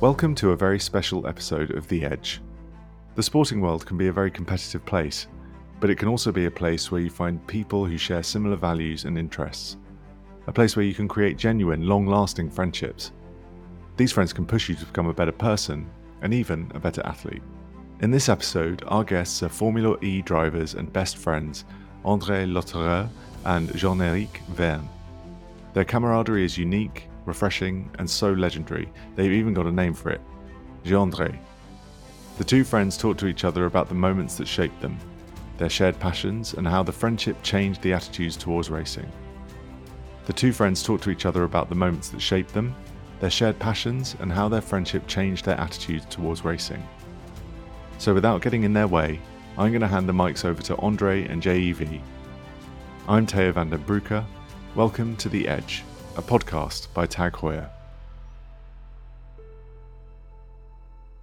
Welcome to a very special episode of The Edge. The sporting world can be a very competitive place, but it can also be a place where you find people who share similar values and interests. A place where you can create genuine, long lasting friendships. These friends can push you to become a better person and even a better athlete. In this episode, our guests are Formula E drivers and best friends André Lotterer and Jean Eric Vergne. Their camaraderie is unique, refreshing, and so legendary, they've even got a name for it Jeandre. The two friends talk to each other about the moments that shaped them, their shared passions, and how the friendship changed the attitudes towards racing. The two friends talk to each other about the moments that shaped them, their shared passions, and how their friendship changed their attitudes towards racing. So, without getting in their way, I'm going to hand the mics over to Andre and JEV. I'm Teo van den Broeke. Welcome to The Edge, a podcast by Tag Heuer.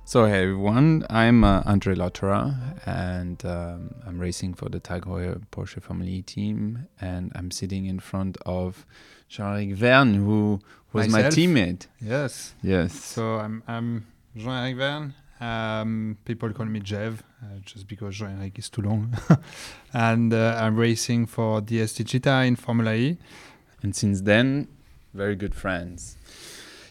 So, hey everyone, I'm uh, Andre Lotterer and um, I'm racing for the Tag Heuer Porsche Formula E team. And I'm sitting in front of Jean-Eric Vergne, who was Myself? my teammate. Yes. Yes. So I'm I'm Jean-Eric Vergne. Um, people call me Jev, uh, just because Jean-Eric is too long. and uh, I'm racing for DS Techeetah in Formula E. And since then, very good friends.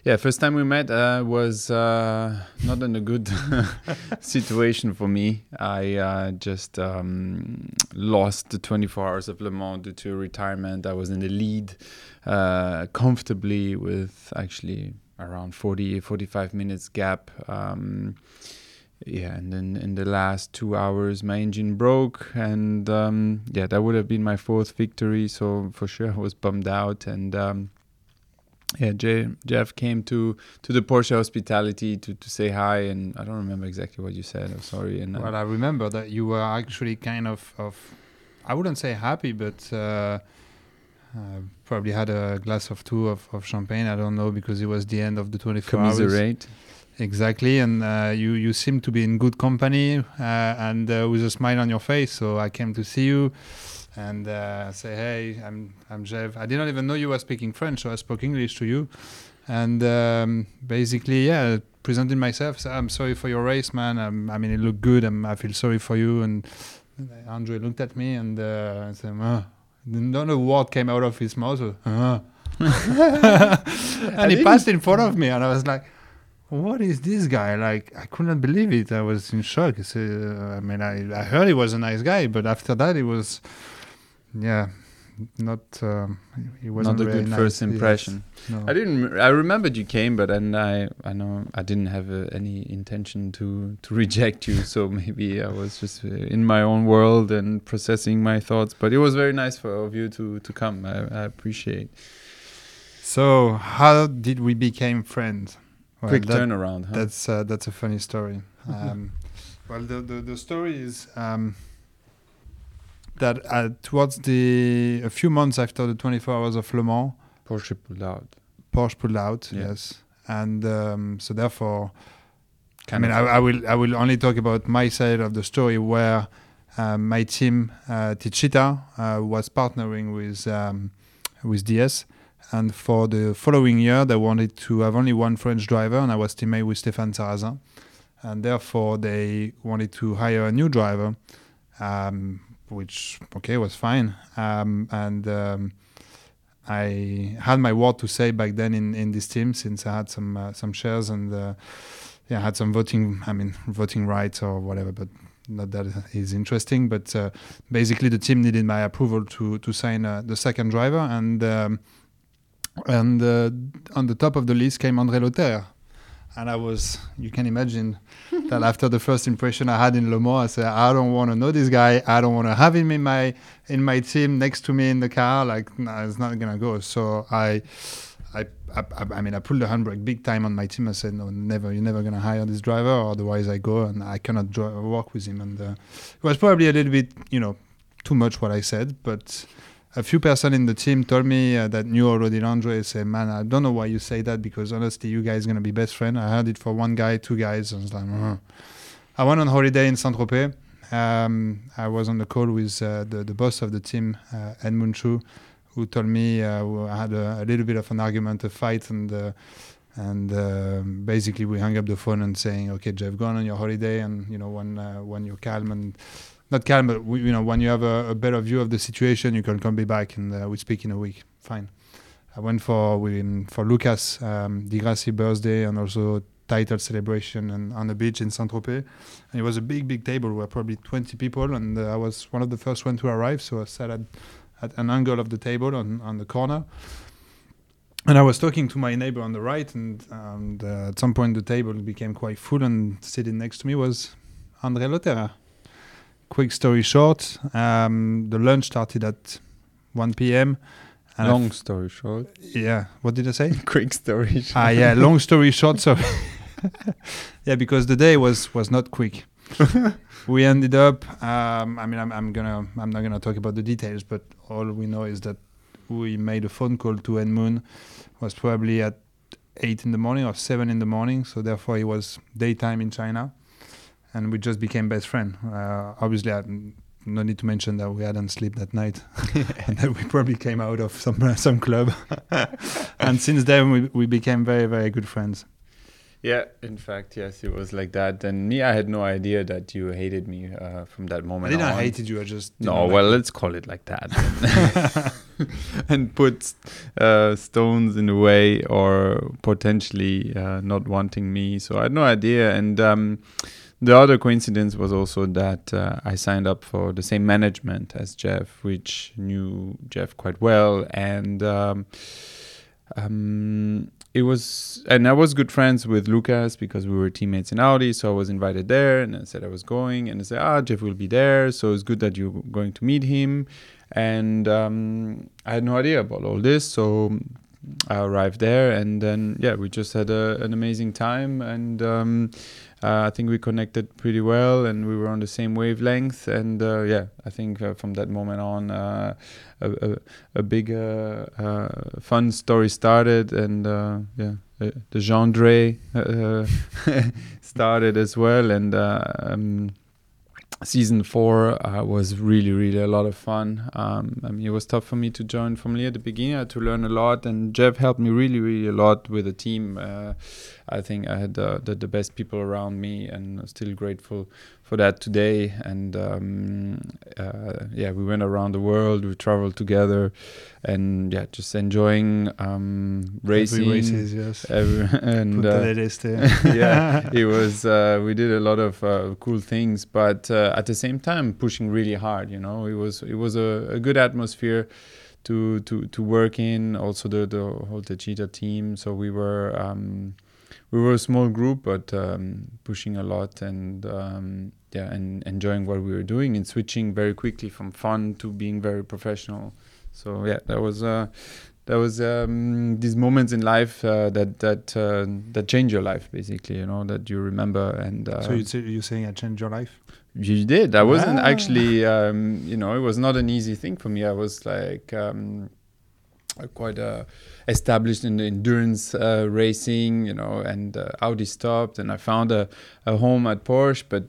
Yeah, first time we met uh, was uh, not in a good situation for me. I uh, just um, lost the 24 hours of Le Mans due to retirement. I was in the lead uh, comfortably with actually around 40, 45 minutes gap. Um, yeah, and then in the last two hours, my engine broke, and um, yeah, that would have been my fourth victory. So for sure, I was bummed out, and um, yeah, Jay, Jev came to to the Porsche hospitality to to say hi, and I don't remember exactly what you said. I'm sorry. And uh, Well, I remember that you were actually kind of, of I wouldn't say happy, but uh, uh, probably had a glass of two of, of champagne. I don't know because it was the end of the 24 hours. commiserate. Exactly, and uh, you you seem to be in good company uh, and uh, with a smile on your face. So I came to see you and uh, say, "Hey, I'm I'm Jev." I didn't even know you were speaking French, so I spoke English to you, and um, basically, yeah, presented myself. So I'm sorry for your race, man. Um, I mean, it looked good. I'm, I feel sorry for you. And Andre looked at me and uh, said, uh, "Not a word came out of his mouth." "Uh." and he passed in front of me, and I was like what is this guy like i couldn't believe it i was in shock so, uh, i mean I, I heard he was a nice guy but after that it was yeah not um, he wasn't Not a very good nice. first Yes. impression. No. I didn't. I remembered you came, but then I I know I didn't have uh, any intention to to reject you. So maybe I was just uh, in my own world and processing my thoughts. But it was very nice for of you to to come. I, I appreciate. so how did we became friends Well, Quick that- turnaround. Huh? That's uh, that's a funny story. Um, well, the, the the story is um, that uh, towards the a few months after the 24 hours of Le Mans, Porsche pulled out. Porsche pulled out. Yeah. Yes, and um, so therefore, I mean, I, I will I will only talk about my side of the story where um, my team uh, Techeetah uh, was partnering with um, with DS, and for the following year they wanted to have only one French driver, and I was teammate with Stéphane Sarrazin, and therefore they wanted to hire a new driver, um, which okay was fine, um, and. Um, I had my word to say back then in, in this team since I had some uh, some shares and uh, yeah, I had some voting. I mean, voting rights or whatever, but not that is interesting. But uh, basically, the team needed my approval to to sign uh, the second driver, and um, and uh, on the top of the list came André Lotterer. And I was, you can imagine that after the first impression I had in Le Mans, I said, I don't want to know this guy. I don't want to have him in my in my team next to me in the car. Like, no, it's not gonna go. So I, I, I, I mean, I pulled the handbrake big time on my team. I said, no, never. You're never gonna hire this driver, otherwise I go and I cannot work with him. And uh, it was probably a little bit, you know, too much what I said, but. A few person in the team told me uh, that knew already Andre. Said, "Man, I don't know why you say that because honestly, you guys gonna be best friend." I heard it for one guy, two guys. I was like, "Uh-huh." I went on holiday in Saint Tropez. Um, I was on the call with uh, the the boss of the team, uh, Edmund Chu, who told me uh, I had a, a little bit of an argument, a fight, and uh, and uh, basically we hung up the phone and saying, "Okay, Jev, go on your holiday, and you know when uh, when you're calm and not calm, but you know when you have a, a, better view of the situation, you can come be back and uh, we speak in a week. Fine." I went for for Lucas um, Di Grassi birthday and also title celebration and on the beach in Saint Tropez. And it was a big, big table. Were probably 20 people, and uh, I was one of the first one to arrive. So I sat at, at an angle of the table on, on the corner. And I was talking to my neighbor on the right, and, and uh, at some point the table became quite full, and sitting next to me was André Lotterer. Quick story short, um, the lunch started at 1 p.m. And long story short. Yeah. What did I say? Quick story short. Ah, yeah. Long story short. So, yeah, because the day was was not quick. we ended up. Um, I mean, I'm, I'm gonna. I'm not gonna talk about the details, but all we know is that we made a phone call to Edmund. Was probably at eight in the morning or seven in the morning. So therefore, it was daytime in China, and we just became best friend. Uh, obviously, I, no need to mention that we hadn't slept that night, and that we probably came out of some uh, some club, and since then we we became very very good friends. Yeah, in fact, yes, it was like that. And me, I had no idea that you hated me uh, from that moment. I didn't on. hated you. I just no. Well, let's call it like that, and put uh, stones in the way or potentially uh, not wanting me. So I had no idea, and. Um, the other coincidence was also that uh, I signed up for the same management as Jev, which knew Jev quite well, and um, um, it was, and I was good friends with Lucas because we were teammates in Audi. So I was invited there, and I said I was going, and I said, "Ah, Jev will be there, so it's good that you're going to meet him." And um, I had no idea about all this, so I arrived there, and then yeah, we just had a, an amazing time, and um, I think we connected pretty well and we were on the same wavelength. And uh, yeah, I think uh, from that moment on, uh, a, a, a, big uh, uh, fun story started. And yeah, the Jeandre started as well. And um, season four uh, was really really a lot of fun. Um, I mean it was tough for me to join E at the beginning. I had to learn a lot and Jev helped me really really a lot with the team. Uh, I think I had the, the, the best people around me and still grateful for that today. And um, uh, yeah we went around the world we traveled together and yeah just enjoying um, racing. every races yes. Every, and uh, yeah. it was uh, we did a lot of uh, cool things but uh, at the same time pushing really hard you know? It was it was a, a good atmosphere to to to work in also the the whole Techeetah team. So we were um, we were a small group, but um, pushing a lot and um, yeah, and enjoying what we were doing and switching very quickly from fun to being very professional. So yeah, that was uh, that was um, these moments in life uh, that that uh, that change your life basically. You know that you remember and. Uh, so you you're saying I changed your life? You did. I wasn't ah. actually. Um, you know, it was not an easy thing for me. I was like um, quite uh, established in the endurance uh, racing, you know, and uh, Audi stopped, and I found a, a home at Porsche, but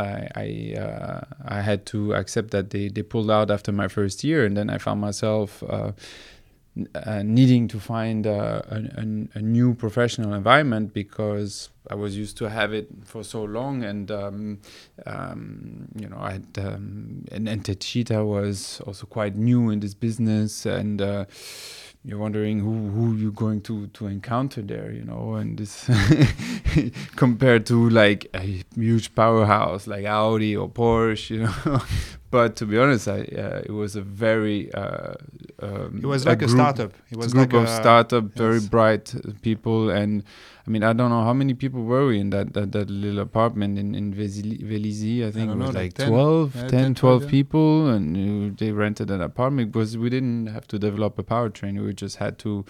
I I, uh, I had to accept that they, they pulled out after my first year, and then I found myself uh, uh, needing to find uh, a, a, a, new professional environment because I was used to have it for so long, and um, um, you know, I had um, and, and Techeetah was also quite new in this business, and uh, you're wondering who who you're going to to encounter there, you know, and this compared to like a huge powerhouse like Audi or Porsche, you know. but to be honest, I uh, it was a very uh, um, it was like a, group, a startup. It was a group like of startup, yes. very bright people, and I mean I don't know how many people were we in that that, that little apartment in in Vélizy. I think I it was know, like, like 12, yeah, 10, 10, 12 yeah. people, and they rented an apartment because we didn't have to develop a powertrain. We just had to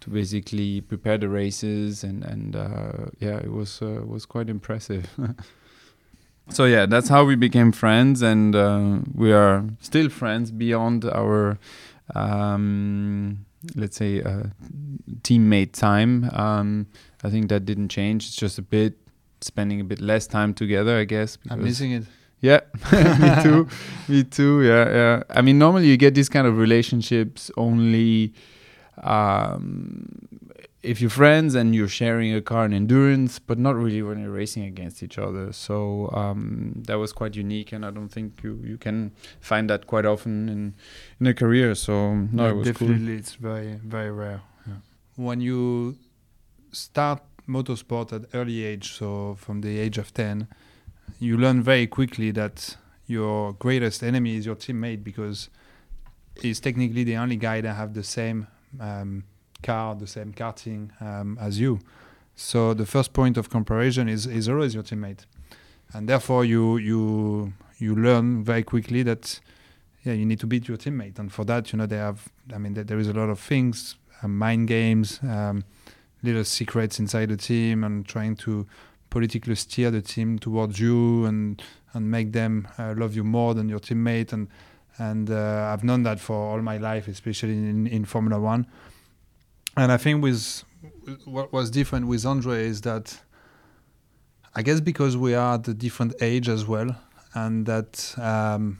to basically prepare the races, and and uh, yeah, it was uh, was quite impressive. so yeah, that's how we became friends, and uh, we are still friends beyond our, um, let's say, uh, teammate time. Um, I think that didn't change. It's just a bit spending a bit less time together, I guess. I'm missing it. Yeah, me too. me too. Yeah, yeah. I mean, normally you get these kind of relationships only um, if you're friends and you're sharing a car in endurance, but not really when you're racing against each other. So um, that was quite unique, and I don't think you, you can find that quite often in in a career. So no, Yeah, it was definitely cool. it's very very rare. When you start motorsport at early age, so from the age of ten, you learn very quickly that your greatest enemy is your teammate because he's technically the only guy that have the same um, car, the same karting um, as you. So the first point of comparison is is always your teammate, and therefore you you you learn very quickly that yeah you need to beat your teammate, and for that you know they have I mean there is a lot of things, uh, mind games, um, little secrets inside the team, and trying to politically steer the team towards you and and make them uh, love you more than your teammate and and uh, I've known that for all my life, especially in, in Formula One. And I think with what was different with Andre is that I guess because we are at a different age as well, and that um,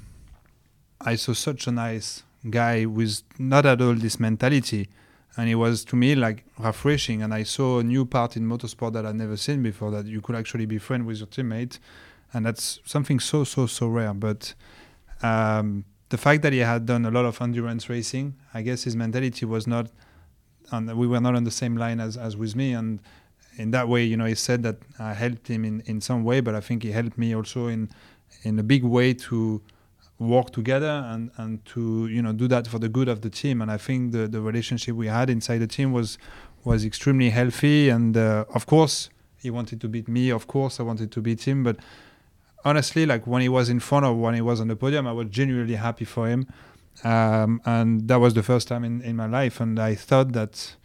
I saw such a nice guy with not at all this mentality, and it was to me like refreshing. And I saw a new part in motorsport that I'd never seen before that you could actually be friend with your teammate, and that's something so so so rare. But um, the fact that he had done a lot of endurance racing, I guess his mentality was not, and we were not on the same line as, as with me. And in that way, you know, he said that I helped him in, in some way, but I think he helped me also in in a big way to work together and, and to you know do that for the good of the team. And I think the, the relationship we had inside the team was was extremely healthy. And uh, of course, he wanted to beat me. Of course, I wanted to beat him, but honestly, like when he was in front or when he was on the podium, I was genuinely happy for him. Um, and that was the first time in, in my life. And I thought that,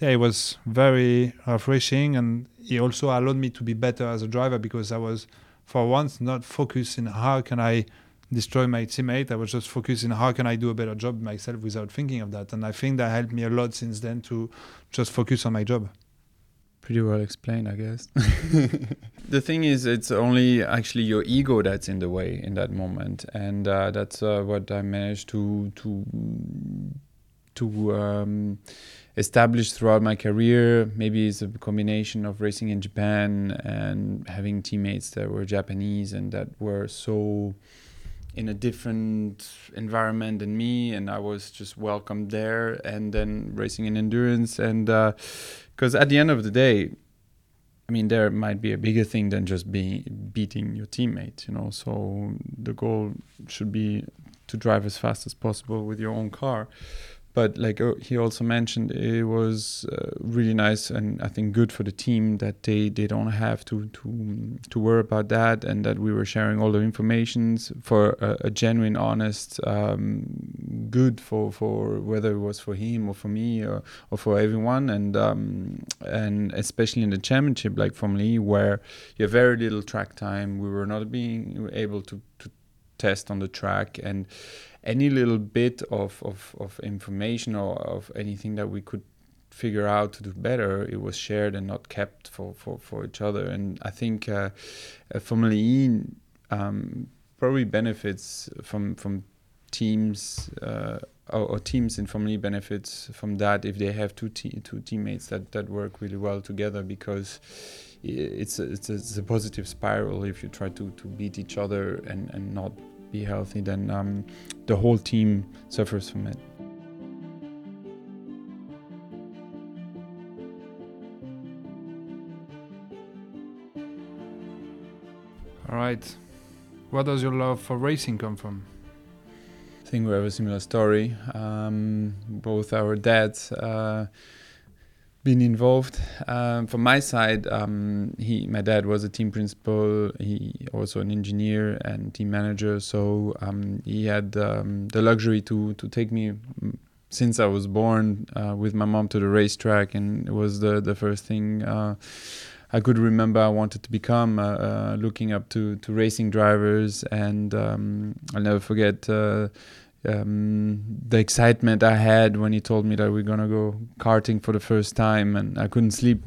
yeah, it was very refreshing. And he also allowed me to be better as a driver because I was, for once, not focused in how can I destroy my teammate. I was just focused in how can I do a better job myself without thinking of that. And I think that helped me a lot since then to just focus on my job. Pretty well explained, I guess. the thing is, it's only actually your ego that's in the way in that moment, and uh, that's uh, what I managed to to to um, establish throughout my career. Maybe it's a combination of racing in Japan and having teammates that were Japanese and that were so in a different environment than me, and I was just welcomed there. And then racing in endurance, and because uh, at the end of the day, I mean, there might be a bigger thing than just being beating your teammate, you know. So the goal should be to drive as fast as possible with your own car. But like uh, he also mentioned, it was uh, really nice and I think good for the team that they, they don't have to to to worry about that and that we were sharing all the informations for a, a genuine, honest, um, good for for whether it was for him or for me or, or for everyone and um, and especially in the championship like Formula E where you have very little track time. We were not being able to to test on the track and any little bit of, of, of information or of anything that we could figure out to do better, it was shared and not kept for, for, for each other. And I think uh, uh, Formula um, probably benefits from from teams uh, or, or, teams in E benefits from that if they have two te- two teammates that, that work really well together because it's a, it's a, it's a positive spiral if you try to, to beat each other and, and not be healthy, then um, the whole team suffers from it. All right. Where does your love for racing come from? I think we have a similar story. Um, both our dads uh, been involved. Um, from my side, um, he, my dad was a team principal. He also an engineer and team manager. So um, he had um, the luxury to to take me since I was born uh, with my mom to the racetrack, and it was the the first thing. Uh, I could remember I wanted to become, uh, uh, looking up to, to racing drivers, and um, I'll never forget uh, um, the excitement I had when he told me that we're gonna go karting for the first time, and I couldn't sleep.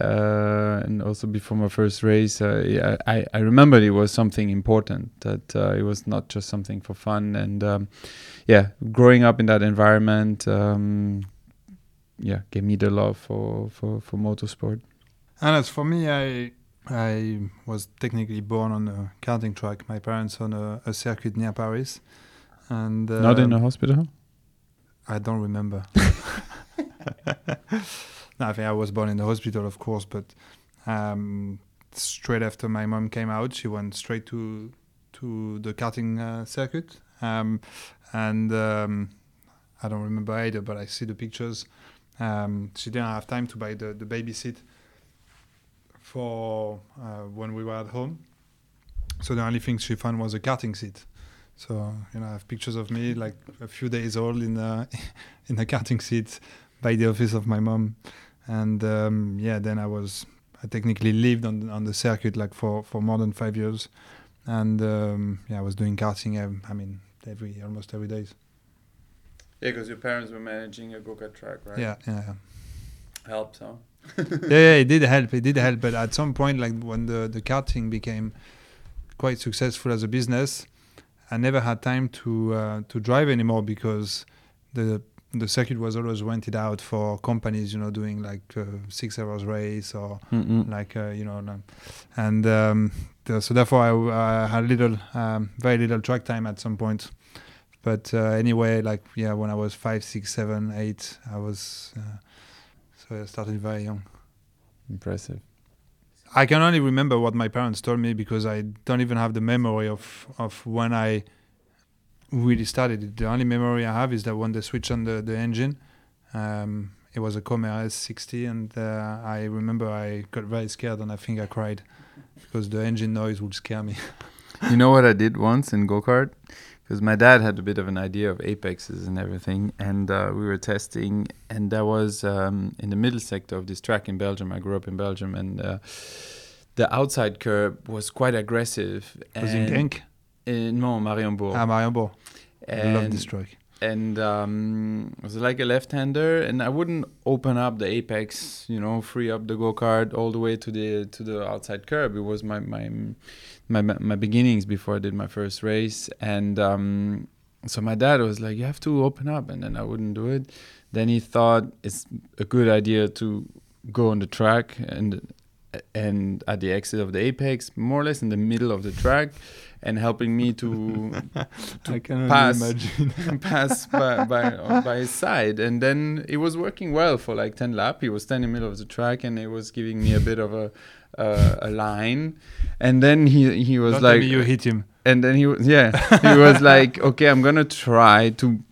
Uh, and also before my first race, uh, I, I remembered it was something important. That uh, it was not just something for fun. And um, yeah, growing up in that environment, um, yeah gave me the love for for for motorsport. And as for me, I I was technically born on a karting track. My parents on a, a circuit near Paris, and Not in um, a hospital. I don't remember. no, I think I was born in the hospital, of course, but um, straight after my mom came out, she went straight to to the karting uh, circuit, um, and um, I don't remember either, but I see the pictures. Um, she didn't have time to buy the, the baby seat for uh, when we were at home, so the only thing she found was a karting seat. So you know, I have pictures of me like a few days old in a in a karting seat by the office of my mom, and um, yeah, then I was I technically lived on on the circuit like for for more than five years, and um, yeah, I was doing karting. um, I mean, every almost every day. Yeah, because your parents were managing a go kart track, right? Yeah, yeah, yeah. helps, huh? yeah, yeah, it did help. It did help, but at some point, like when the the karting became quite successful as a business, I never had time to uh, to drive anymore because the the circuit was always rented out for companies, you know, doing like uh, six hours race or Mm-mm. like uh, you know, and um, so therefore I, I had little, um, very little track time at some point. But uh, anyway, like yeah, when I was five, six, seven, eight, I was uh, so I started very young. Impressive. I can only remember what my parents told me because I don't even have the memory of of when I really started it. The only memory I have is that when they switched on the the engine, um, it was a Comer S60, and uh, I remember I got very scared and I think I cried because the engine noise would scare me. you know what I did once in go kart? Because my dad had a bit of an idea of apexes and everything, and uh, we were testing, and that was um, in the middle sector of this track in Belgium. I grew up in Belgium, and uh, the outside curb was quite aggressive. was in and- Genk? in no, Mariembourg. Ah, Mariembourg. I love this track. and um, it was like a left-hander, and I wouldn't open up the apex, you know, free up the go kart all the way to the to the outside curb. It was my my my my beginnings before I did my first race, and um, so my dad was like, "You have to open up," and then I wouldn't do it. Then he thought it's a good idea to go on the track and and at the exit of the apex, more or less in the middle of the track, and helping me to to I pass. imagine. pass by, by, by his side. And then it was working well for like 10 laps. He was standing in the middle of the track and it was giving me a bit of a uh, a line. And then he, he was Don't like, you hit him. and then he was, yeah, he was like, okay, I'm to try to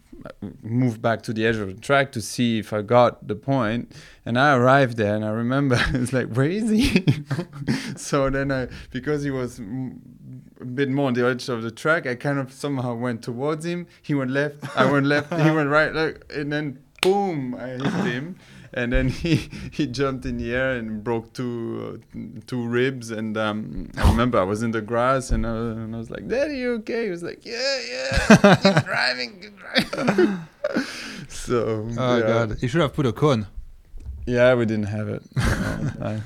move back to the edge of the track to see if I got the point. And I arrived there and I remember it's like, where is he? so then I, because he was a bit more on the edge of the track, I kind of somehow went towards him. He went left, I went left, he went right, like, and then boom, I hit him. And then he, he jumped in the air and broke two uh, two ribs. And um, I remember I was in the grass and, uh, and I was like, "Daddy, you okay?" He was like, "Yeah, yeah, keep driving, keep driving." so Oh yeah. god, you should have put a cone. yeah, we didn't have it. No, I-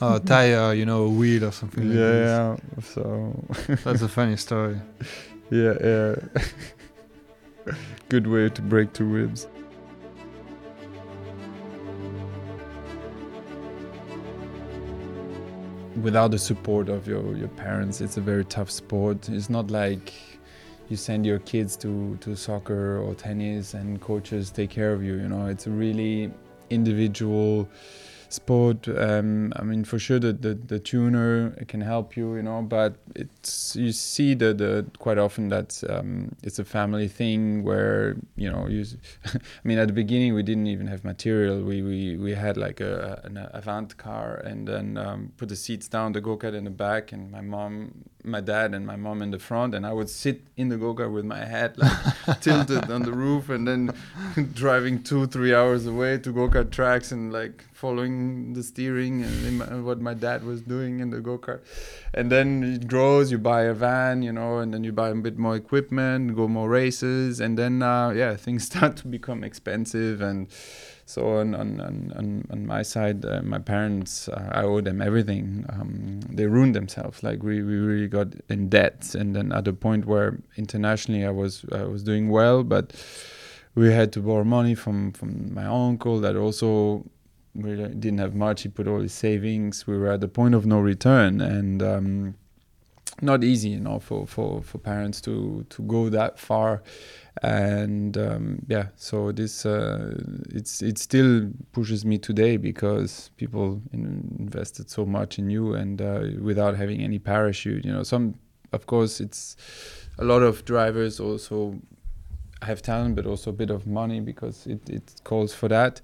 Oh, tire, you know, a wheel or something. like yeah, yeah. So That's a funny story. yeah, yeah. Good way to break two ribs. Without the support of your, your parents, it's a very tough sport. It's not like you send your kids to, to soccer or tennis and coaches take care of you. You know, it's a really individual sport. Um, I mean, for sure, the, the, the tuner can help you, you know, but it's you see the, the quite often that um, it's a family thing where you know you. I mean, at the beginning we didn't even have material. We we, we had like a an Avant car and then um, put the seats down, the go kart in the back, and my mom, my dad, and my mom in the front, and I would sit in the go kart with my head like tilted on the roof, and then driving two three hours away to go kart tracks and like following the steering and what my dad was doing in the go kart. And then it grows. You buy a van, you know, and then you buy a bit more equipment, go more races, and then uh, yeah, things start to become expensive. And so on on on, on, my side, uh, my parents, uh, I owe them everything. Um, they ruined themselves. Like we, we really got in debt, and then at a point where internationally I was I was doing well, but we had to borrow money from from my uncle that also we didn't have much. He put all his savings. We were at the point of no return, and um, not easy, you know, for, for, for parents to to go that far. And um, yeah, so this uh, it's it still pushes me today because people in, invested so much in you, and uh, without having any parachute, you know, some of course it's a lot of drivers also have talent, but also a bit of money because it, it calls for that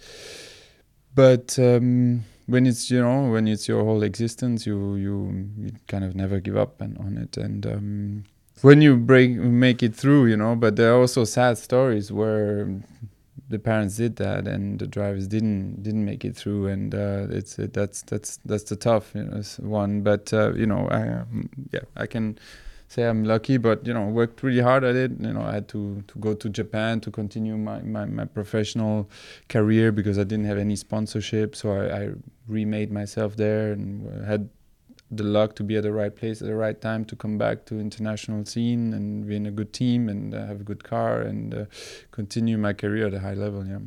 but um, when it's you know when it's your whole existence you you, you kind of never give up and, on it. And um, when you break make it through you know but there are also sad stories where the parents did that and the drivers didn't didn't make it through. And uh, it's uh, that's that's that's the tough you know, one. But uh, you know I, um, yeah I can say I'm lucky, but you know, I worked really hard at it. You know, I had to to go to Japan to continue my my, my professional career because I didn't have any sponsorship. So I, I remade myself there and had the luck to be at the right place at the right time to come back to international scene and be in a good team and uh, have a good car and uh, continue my career at a high level. Yeah.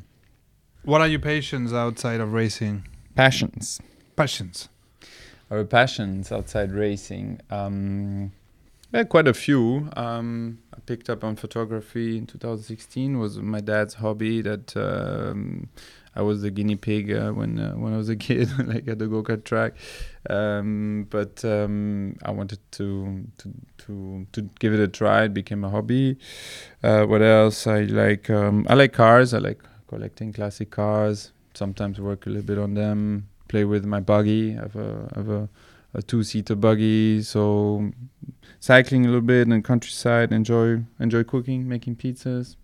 What are your passions outside of racing? Passions. Passions. Our passions outside racing. Um, yeah, quite a few. Um, I picked up on photography in 2016. Was my dad's hobby that um, I was the guinea pig uh, when uh, when I was a kid, like at the go kart track. Um, but um, I wanted to, to to to give it a try. It became a hobby. Uh, what else? I like um, I like cars. I like collecting classic cars. Sometimes work a little bit on them. Play with my buggy. I have a I have a, a two seater buggy. So cycling a little bit in the countryside. Enjoy enjoy cooking, making pizzas,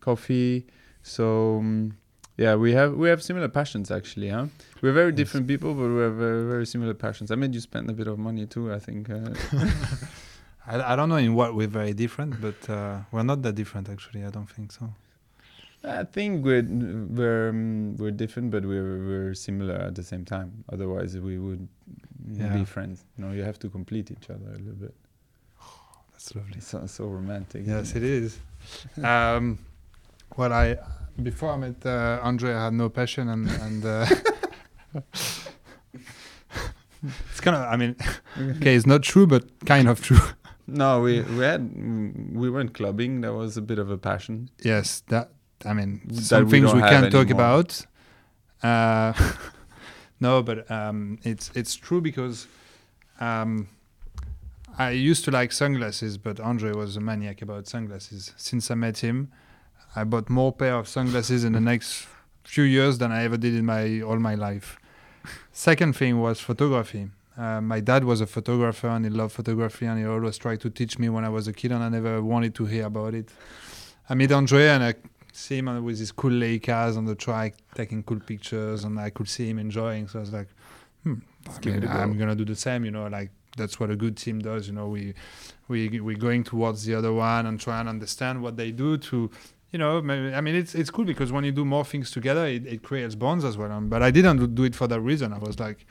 coffee. So um, yeah, we have we have similar passions actually, huh? We're very yes. different people, but we have very, very similar passions. I made you spend a bit of money too. I think. Uh, I, I don't know in what we're very different, but uh, we're not that different actually. I don't think so. I think we're we're um, we're different, but we're we're similar at the same time. Otherwise, we would yeah. be friends. You know, you have to complete each other a little bit. That's lovely. So, so romantic. Yes, it is. um, well, I before I met uh, Andre, I had no passion, and and uh, it's kind of. I mean, okay, it's not true, but kind of true. No, we we had we went clubbing. That was a bit of a passion. Yes, that I mean that some we things we can't talk about. Uh, no, but um, it's it's true because um, I used to like sunglasses, but Andre was a maniac about sunglasses. Since I met him, I bought more pair of sunglasses in the next few years than I ever did in my all my life. Second thing was photography. Uh, my dad was a photographer and he loved photography and he always tried to teach me when I was a kid and I never wanted to hear about it. I meet Andre and I see him with his cool Leicas on the track taking cool pictures and I could see him enjoying. So I was like, hmm, I mean, I'm gonna do the same, you know, like that's what a good team does. You know, we we we're going towards the other one and try and understand what they do to. You know, I mean, it's it's cool because when you do more things together, it, it creates bonds as well. but I didn't do it for that reason. I was like,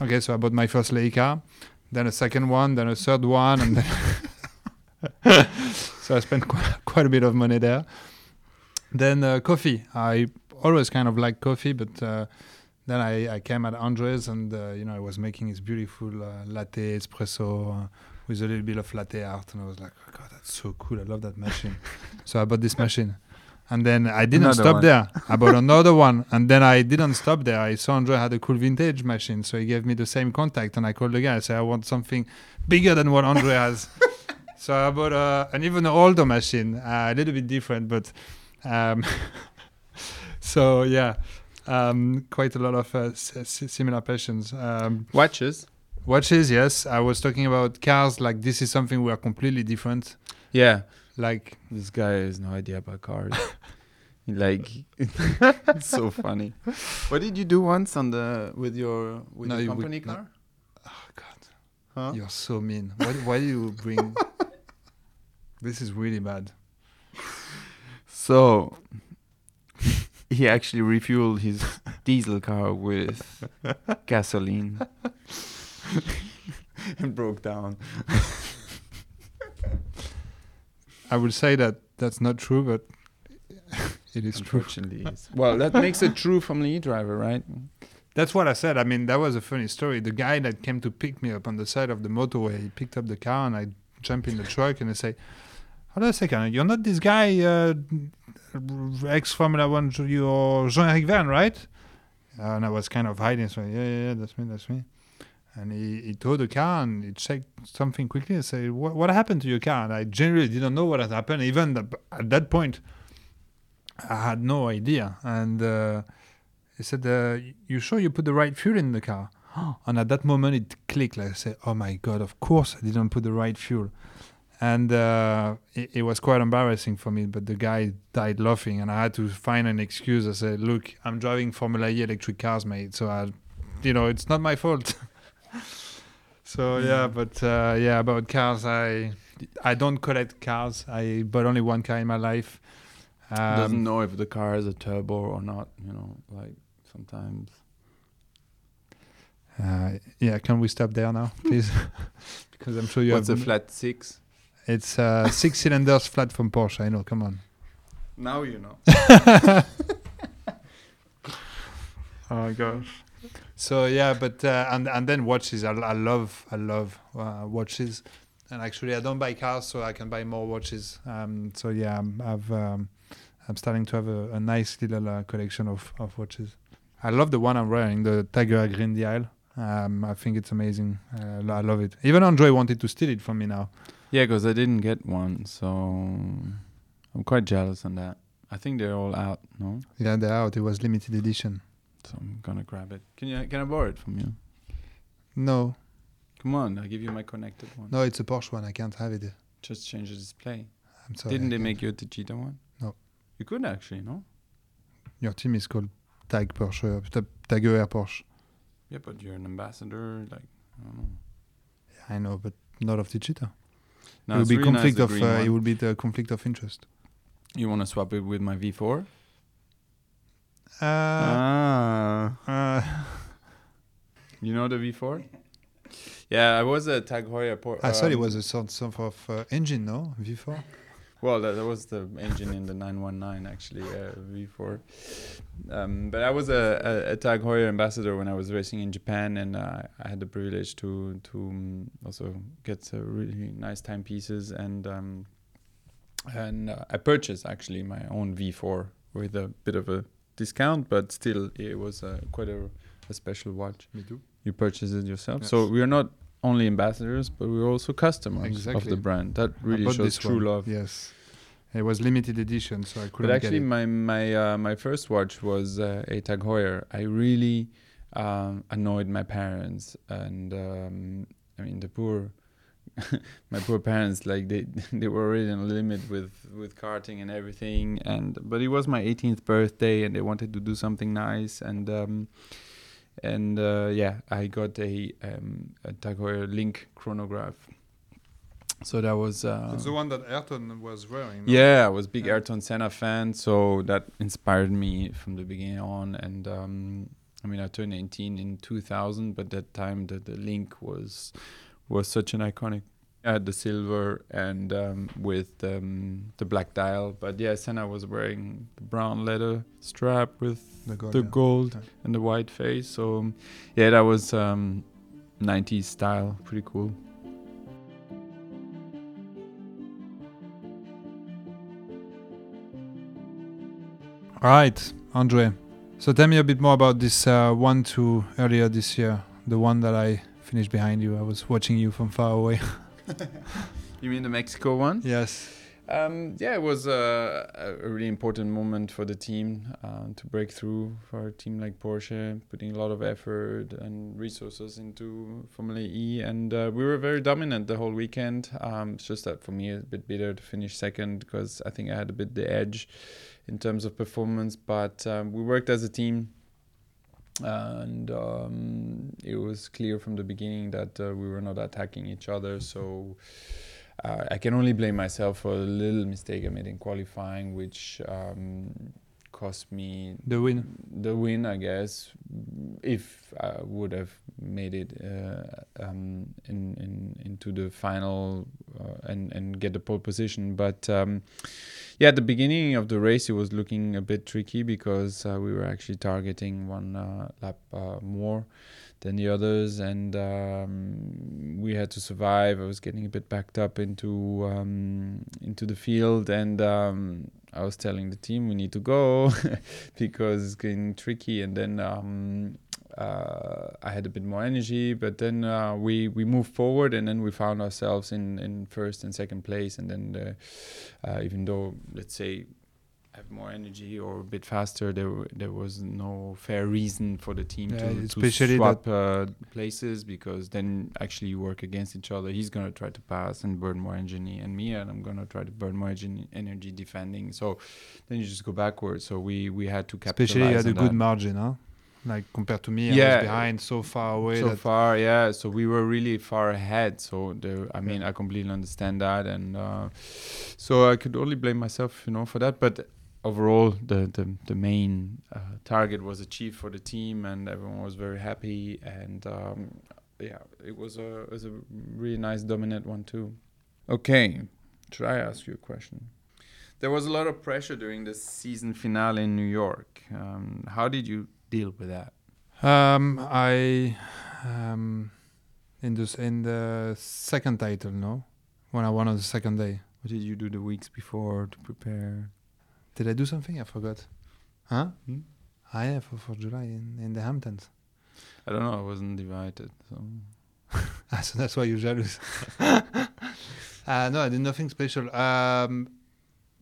okay, so I bought my first Leica, then a second one, then a third one, and then so I spent quite, quite a bit of money there. Then uh, coffee. I always kind of like coffee, but uh, then I, I came at Andres and uh, you know I was making his beautiful uh, latte espresso uh, with a little bit of latte art. And I was like oh god that's so cool. I love that machine. So I bought this machine. And then I didn't another stop one. there. I bought another one. And then I didn't stop there. I saw Andre had a cool vintage machine. So he gave me the same contact. And I called the guy. I said I want something bigger than what Andre has. So I bought uh, an even older machine uh, a little bit different but um, so yeah um, quite a lot of uh, similar passions. Um, watches. Watches, yes. I was talking about cars. Like this is something we are completely different. Yeah. Like this guy has no idea about cars. like it's so funny. What did you do once on the with your with no, your company car? No. Oh God, huh? you're so mean. Why, why do you bring? this is really bad. So he actually refueled his diesel car with gasoline and broke down. I would say that that's not true, but It is true. Unfortunately, is. well, that makes a true Formula E driver, right? That's what I said. I mean, that was a funny story. The guy that came to pick me up on the side of the motorway, he picked up the car and I jump in the truck and I say, Hold on a second, you're not this guy, uh, ex Formula One, you're Jean Eric Vergne, right? And I was kind of hiding, so yeah, yeah, yeah, that's me, that's me. And he, he towed the car and he checked something quickly and said, what, what happened to your car? And I generally didn't know what had happened. Even the, at that point, I had no idea. And uh, he said, uh, "You sure you put the right fuel in the car?" and at that moment, it clicked. Like I said, "Oh my god! Of course, I didn't put the right fuel." And uh, it, it, was quite embarrassing for me. But the guy died laughing, and I had to find an excuse. I said, "Look, I'm driving Formula E electric cars, mate. So I, you know, it's not my fault." so yeah, but uh, yeah, about cars, I I don't collect cars. I bought only one car in my life. Um, Doesn't know if the car has a turbo or not. You know, like sometimes. Uh, yeah, can we stop there now, please? because I'm sure you What's have. a flat six? It's uh, six cylinders flat from Porsche. I know. Come on. Now you know. oh my gosh. So yeah, but uh, and and then watches. I, I love I love uh, watches, and actually I don't buy cars, so I can buy more watches. Um, so yeah, I'm, I've um, I'm starting to have a, a nice little uh, collection of, of watches. I love the one I'm wearing, the Tiger Green Dial. Um, I think it's amazing. Uh, I love it. Even Andre wanted to steal it from me now. Yeah, because I didn't get one, so I'm quite jealous on that. I think they're all out, no? Yeah, they're out. It was limited edition. So I'm gonna grab it. Can you? Can I borrow it from you? No. Come on, I'll give you my connected one. No, it's a Porsche one. I can't have it. Just change the display. I'm sorry. Didn't they make you a Techeetah one? No. You could actually, no? Your team is called Tag Porsche, uh, Tag Heuer Porsche. Yeah, but you're an ambassador, like I don't know. Yeah, I know, but not of Techeetah. No, it would be really conflict nice, of. Uh, it would be the conflict of interest. You want to swap it with my V4? Uh, ah. uh, You know the V4? Yeah, I was a Tag Heuer. Por- I thought it um, was a sort, sort of uh, engine, no V4. Well, that, that was the engine in the 919, actually, uh, V4. Um, but I was a, a, a Tag Heuer ambassador when I was racing in Japan, and uh, I had the privilege to to um, also get really nice timepieces, and um, and uh, I purchased actually my own V4 with a bit of a discount, but still it was uh, quite a, a special watch. Me too. You purchased it yourself, Yes. so we are not only ambassadors, but we're also customers of the brand. That really shows true one. love. Yes, it was limited edition, so I couldn't But actually, my my uh, my first watch was uh, a Tag Heuer. I really um, annoyed my parents, and um, I mean the poor, my poor parents. Like they they were already on the limit with with karting and everything. And but it was my 18th birthday, and they wanted to do something nice. And um, and uh, yeah, I got a um, a Tag Heuer Link chronograph. So that was. Uh, It's the one that Ayrton was wearing. no? yeah, I was big Yeah. Ayrton Senna fan, so that inspired me from the beginning on. And um, I mean, I turned 19 in 2000, but that time the, the Link was was such an iconic. Had the silver and um, with um, the black dial, but yeah, Senna was wearing the brown leather strap with the gold. the gold Yeah. and the white face. So um, yeah, that was um, 90s style, pretty cool. All right, Andre. So tell me a bit more about this uh, one two earlier this year, the one that I finished behind you. I was watching you from far away. You mean the Mexico one? yes. Um, yeah, it was a, a really important moment for the team uh, to break through for a team like Porsche, putting a lot of effort and resources into Formula E, and uh, we were very dominant the whole weekend. Um, it's just that for me, it's a bit bitter to finish second because I think I had a bit the edge in terms of performance, but um, we worked as a team. And um, it was clear from the beginning that uh, we were not attacking each other. So uh, I can only blame myself for a little mistake I made in qualifying, which um, cost me The win. the win, I guess, if I would have made it uh, um, in, in into the final uh, and and get the pole position. But um, yeah, at the beginning of the race, it was looking a bit tricky because uh, we were actually targeting one uh, lap uh, more than the others, and um, we had to survive. I was getting a bit backed up into um, into the field, and um, I was telling the team we need to go because it's getting tricky. And then um, uh, I had a bit more energy, but then uh, we we moved forward, and then we found ourselves in in first and second place. And then the, uh, even though let's say have more energy or a bit faster, there there was no fair reason for the team Yeah, to, to swap uh, places because then actually you work against each other. He's gonna try to pass and burn more energy, and me, and I'm gonna try to burn more energy, defending. So then you just go backwards. So we we had to capitalize. Especially you had a good that. margin, huh? Like compared to me, I Yeah. was behind so far away. so far yeah so we were really far ahead so the i mean i completely understand that and uh, so i could only blame myself you know for that but overall the the, the main uh, target was achieved for the team and everyone was very happy and um, yeah it was a it was a really nice dominant one too. Okay should i ask you a question? There was a lot of pressure during the season finale in new york. Um, how did you deal with that? Um, I um, in the in the second title, no, when I won on the second day. What did you do the weeks before to prepare? Did I do something? I forgot. Huh? Hmm? Ah, yeah, for, for July in, in the Hamptons. I don't know. I wasn't invited. So Ah, so that's why you're jealous. uh, no, I did nothing special. Um,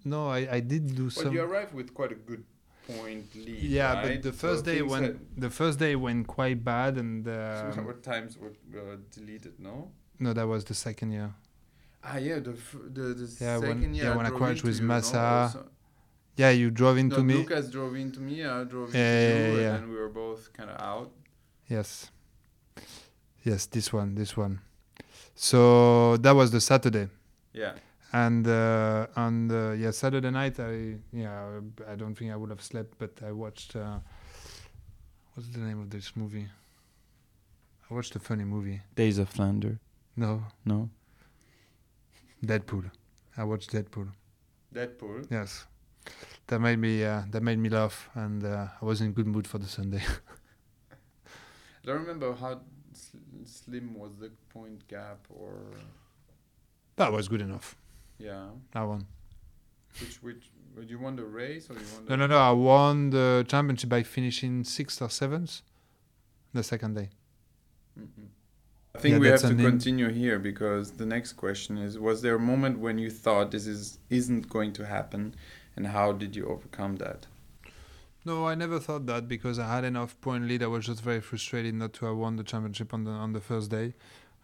no, I, I did do some. Well you arrived with quite a good point lead. yeah, but the first day when the first day went quite bad, and um, what times were uh, deleted? No. no, that was the second year. Ah, yeah. The f- the, the Yeah, when- second year. yeah, when I drove crashed into with you, no? Massa, Also- Yeah, you drove into no, me. Lucas drove into me. I drove into Yeah, yeah, you, yeah, yeah. and then we were both kind of out. Yes. Yes, this one, this one. So that was the Saturday, Yeah. and uh, on the yeah Saturday night, I yeah I don't think I would have slept, but I watched. Uh, what's the name of this movie? I watched a funny movie. Days of Thunder. No, No. Deadpool. I watched Deadpool. Deadpool. Yes, that made me uh, that made me laugh, and uh, I was in good mood for the Sunday. I don't remember how sl- slim was the point gap, or that was good enough. yeah. I won. Which which would you won the race or you won the No, no, no. I won the championship by finishing sixth or seventh the second day. Mhm. I think Yeah, we have to continue here because the next question is: Was there a moment when you thought this is isn't going to happen, and how did you overcome that? No, I never thought that because I had enough point lead. I was just very frustrated not to have won the championship on the on the first day.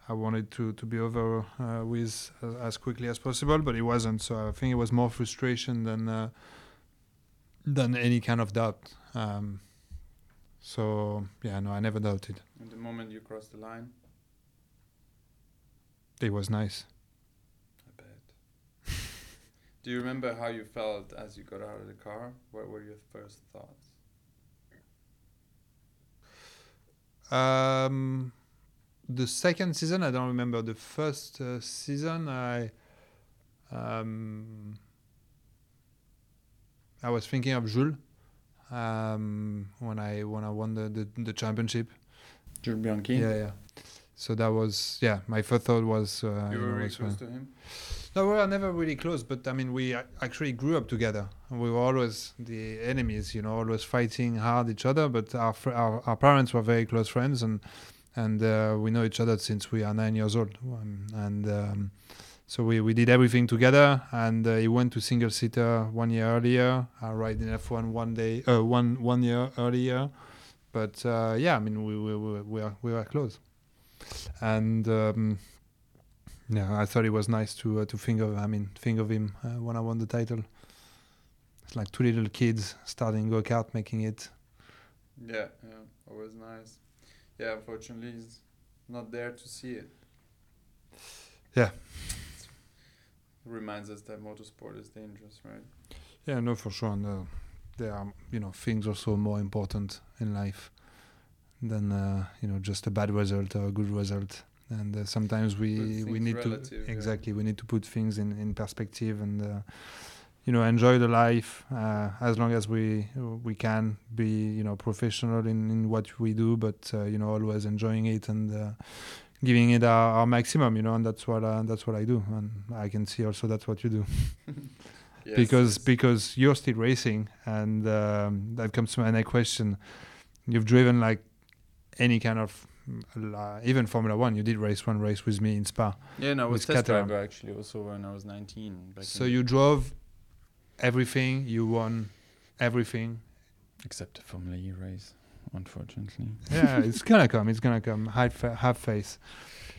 I wanted to to be over uh, with uh, as quickly as possible, but it wasn't. So I think it was more frustration than uh, than any kind of doubt. Um, so yeah, no, I never doubted. And the moment you crossed the line, It was nice. I bet. Do you remember how you felt as you got out of the car? What were your first thoughts? Um, the second season, I don't remember. The first uh, season, I um, I was thinking of Jules um, when I when I won the the, the championship. Jules Bianchi. Yeah, yeah. So that was yeah. My first thought was uh, You were really was, uh, close to him. No, we were never really close, but I mean, we actually grew up together. We were always the enemies, you know, always fighting hard each other. But our fr- our, our parents were very close friends, and and uh, we know each other since we are nine years old. Um, and um, so we, we did everything together. And uh, he went to single seater one year earlier. I ride in F1 one day, uh, one one year earlier. But uh, yeah, I mean, we we we, are, we were close. And um, yeah, I thought it was nice to uh, to think of. I mean, think of him uh, when I won the title. It's like two little kids starting go kart, making it. Yeah, yeah, always nice. Yeah, unfortunately, he's not there to see it. Yeah. It Reminds us that motorsport is dangerous, right? Yeah, no, for sure. And, uh, there are you know things also more important in life than uh, you know just a bad result or a good result. And uh, sometimes we we need to relative, yeah. exactly we need to put things in in perspective and. Uh, you know, enjoy the life uh, as long as we we can be, you know, professional in, in what we do, but uh, you know, always enjoying it and uh, giving it our, our maximum. You know, and that's what uh, that's what I do, and I can see also that's what you do Yes, because yes. because you're still racing, and um, that comes to my next question. You've driven like any kind of even Formula One. You did race one race with me in Spa. yeah, no, I was with test Caterham. driver actually also when I was 19. Back So you drove everything. You won everything. except the Formula E race, unfortunately. yeah, it's gonna come. It's gonna come. Have, fa- have faith.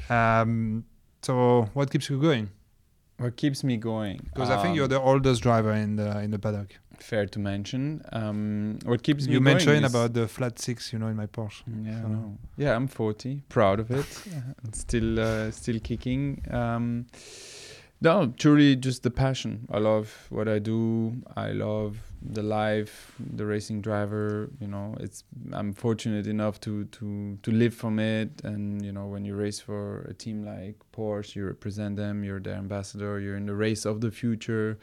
Um, so what keeps you going? What keeps me going? Because I think Um, you're the oldest driver in the in the paddock. fair to mention. Um, what keeps me You going mentioned about the flat six, you know, in my Porsche. Yeah, So- know. yeah, I'm 40, proud of it, still uh, still kicking. Um, no, truly just the passion. I love what I do. I love the life, the racing driver. You know, it's I'm fortunate enough to to to live from it. And you know, when you race for a team like Porsche, you represent them. You're their ambassador. You're in the race of the future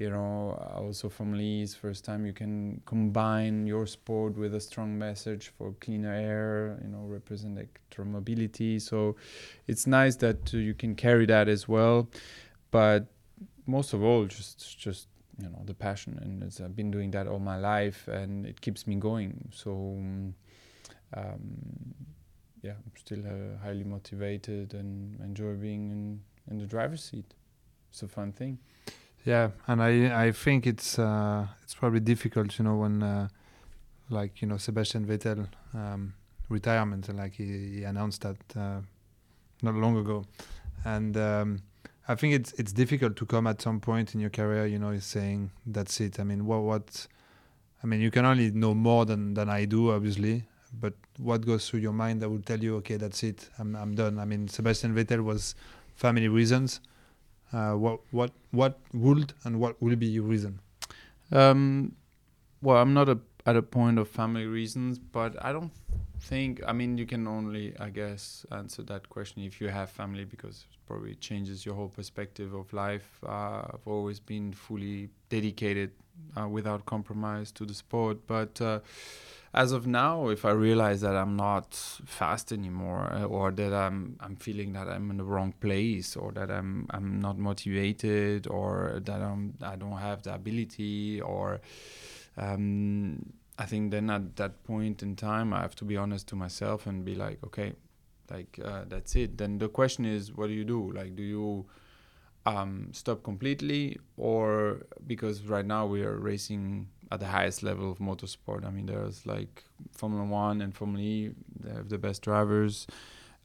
you know also Formula E's first time you can combine your sport with a strong message for cleaner air you know represent electromobility so it's nice that uh, you can carry that as well but most of all just just you know the passion and it's, I've been doing that all my life and it keeps me going. So um, yeah I'm still uh, highly motivated and enjoy being in, in the driver's seat. It's a fun thing. Yeah, and I I think it's uh, it's probably difficult, you know, when uh, like you know Sebastian Vettel um, retirement, like he, he announced that uh, not long ago, and um, I think it's it's difficult to come at some point in your career, you know, saying that's it. I mean, what what I mean, you can only know more than than I do, obviously. But what goes through your mind that will tell you, okay, that's it, I'm I'm done. I mean, Sebastian Vettel was family reasons. Uh, what what what would and what will be your reason? Um, well, I'm not a, at a point of family reasons, but I don't think. I mean, you can only, I guess, answer that question if you have family because it probably changes your whole perspective of life. Uh, I've always been fully dedicated, uh, without compromise, to the sport, but. Uh, as of now, if I realize that I'm not fast anymore, uh, or that I'm I'm feeling that I'm in the wrong place, or that I'm I'm not motivated, or that I'm I don't have the ability, or um, I think then at that point in time, I have to be honest to myself and be like, okay, like uh, that's it. Then the question is, what do you do? Like, do you um, stop completely, or because right now we are racing at the highest level of motorsport. I mean, there's like Formula One and Formula E. They have the best drivers,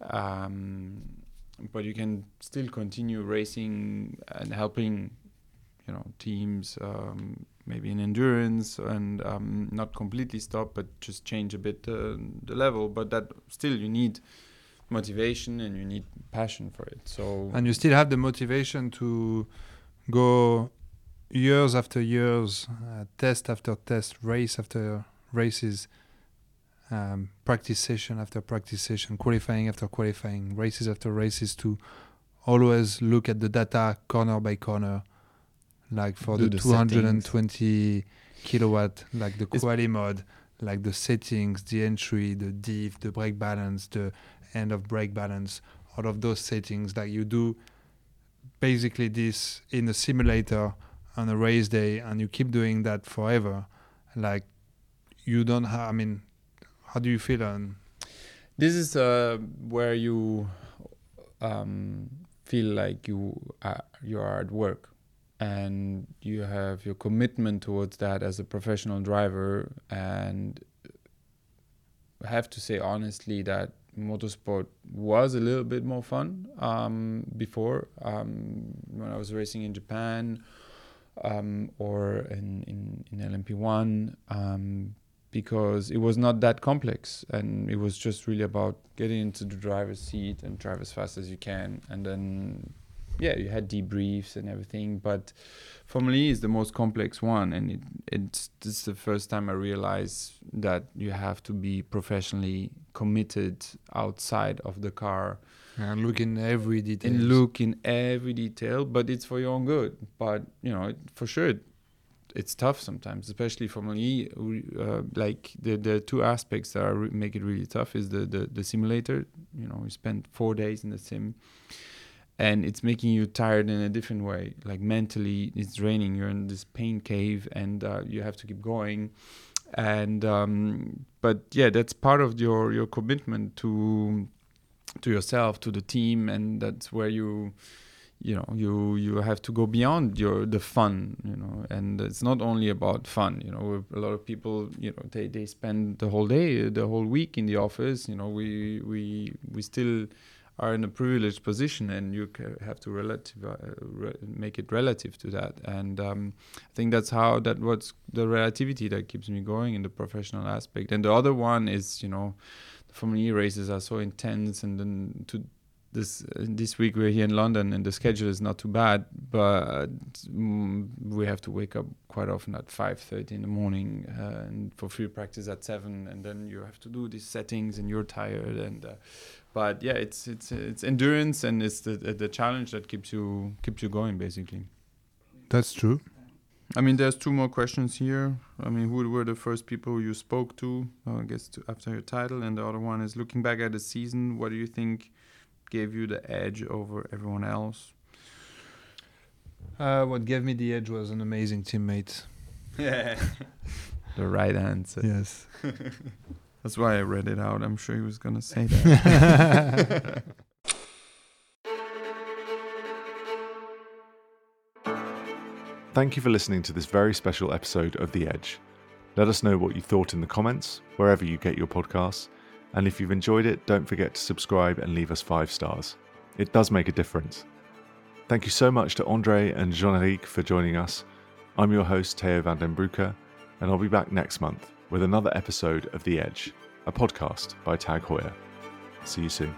um, but you can still continue racing and helping, you know, teams. Um, maybe in endurance and um, not completely stop, but just change a bit uh, the level. But that still you need motivation and you need passion for it. So And you still have the motivation to go years after years, uh, test after test, race after races, um, practice session after practice session, qualifying after qualifying, races after races to always look at the data corner by corner, like for Do the, the 220 kilowatt, like the It's- quali mode, like the settings, the entry, the diff, the brake balance, the end of brake balance, all of those settings that you do basically this in a simulator on a race day and you keep doing that forever. Like you don't have i mean how do you feel on this is uh, where you um, feel like you are, you are at work and you have your commitment towards that as a professional driver and I have to say honestly that motorsport was a little bit more fun um, before um, when I was racing in Japan um, or in, in, in LMP1 um, because it was not that complex and it was just really about getting into the driver's seat and drive as fast as you can and then yeah, you had debriefs and everything, but Formula E is the most complex one, and it, it's this is the first time I realized that you have to be professionally committed outside of the car and look in every detail. and look in every detail, but it's for your own good. But you know, it, for sure, it's tough sometimes, especially for me. Uh, like the the two aspects that are, make it really tough is the, the the simulator. You know, we spend four days in the sim, and it's making you tired in a different way. Like mentally, it's draining. You're in this pain cave, and uh, you have to keep going. And um, but yeah, that's part of your your commitment to to yourself, to the team, and that's where you you know you you have to go beyond your the fun you know and it's not only about fun you know a lot of people you know they they spend the whole day the whole week in the office you know we we we still are in a privileged position and you have to relative uh, re make it relative to that and um, i think that's how that what's the relativity that keeps me going in the professional aspect and the other one is you know the formula e races are so intense and then to this this week we're here in London and the schedule is not too bad, but mm, we have to wake up quite often at five thirty in the morning uh, and for free practice at seven, and then you have to do these settings and you're tired and. Uh, but yeah, it's it's it's endurance and it's the the challenge that keeps you keeps you going basically. That's true. I mean, there's two more questions here. I mean, who were the first people you spoke to? I guess to, after your title, and the other one is looking back at the season. What do you think gave you the edge over everyone else? Uh, what gave me the edge was an amazing teammate. Yeah. the right answer. Yes. That's why I read it out. I'm sure he was going to say that. Thank you for listening to this very special episode of The Edge. Let us know what you thought in the comments, wherever you get your podcasts. And if you've enjoyed it, don't forget to subscribe and leave us five stars. It does make a difference. Thank you so much to Andre and Jean Eric for joining us. I'm your host, Teo van den Broeke, and I'll be back next month with another episode of The Edge, a podcast by Tag Heuer. See you soon.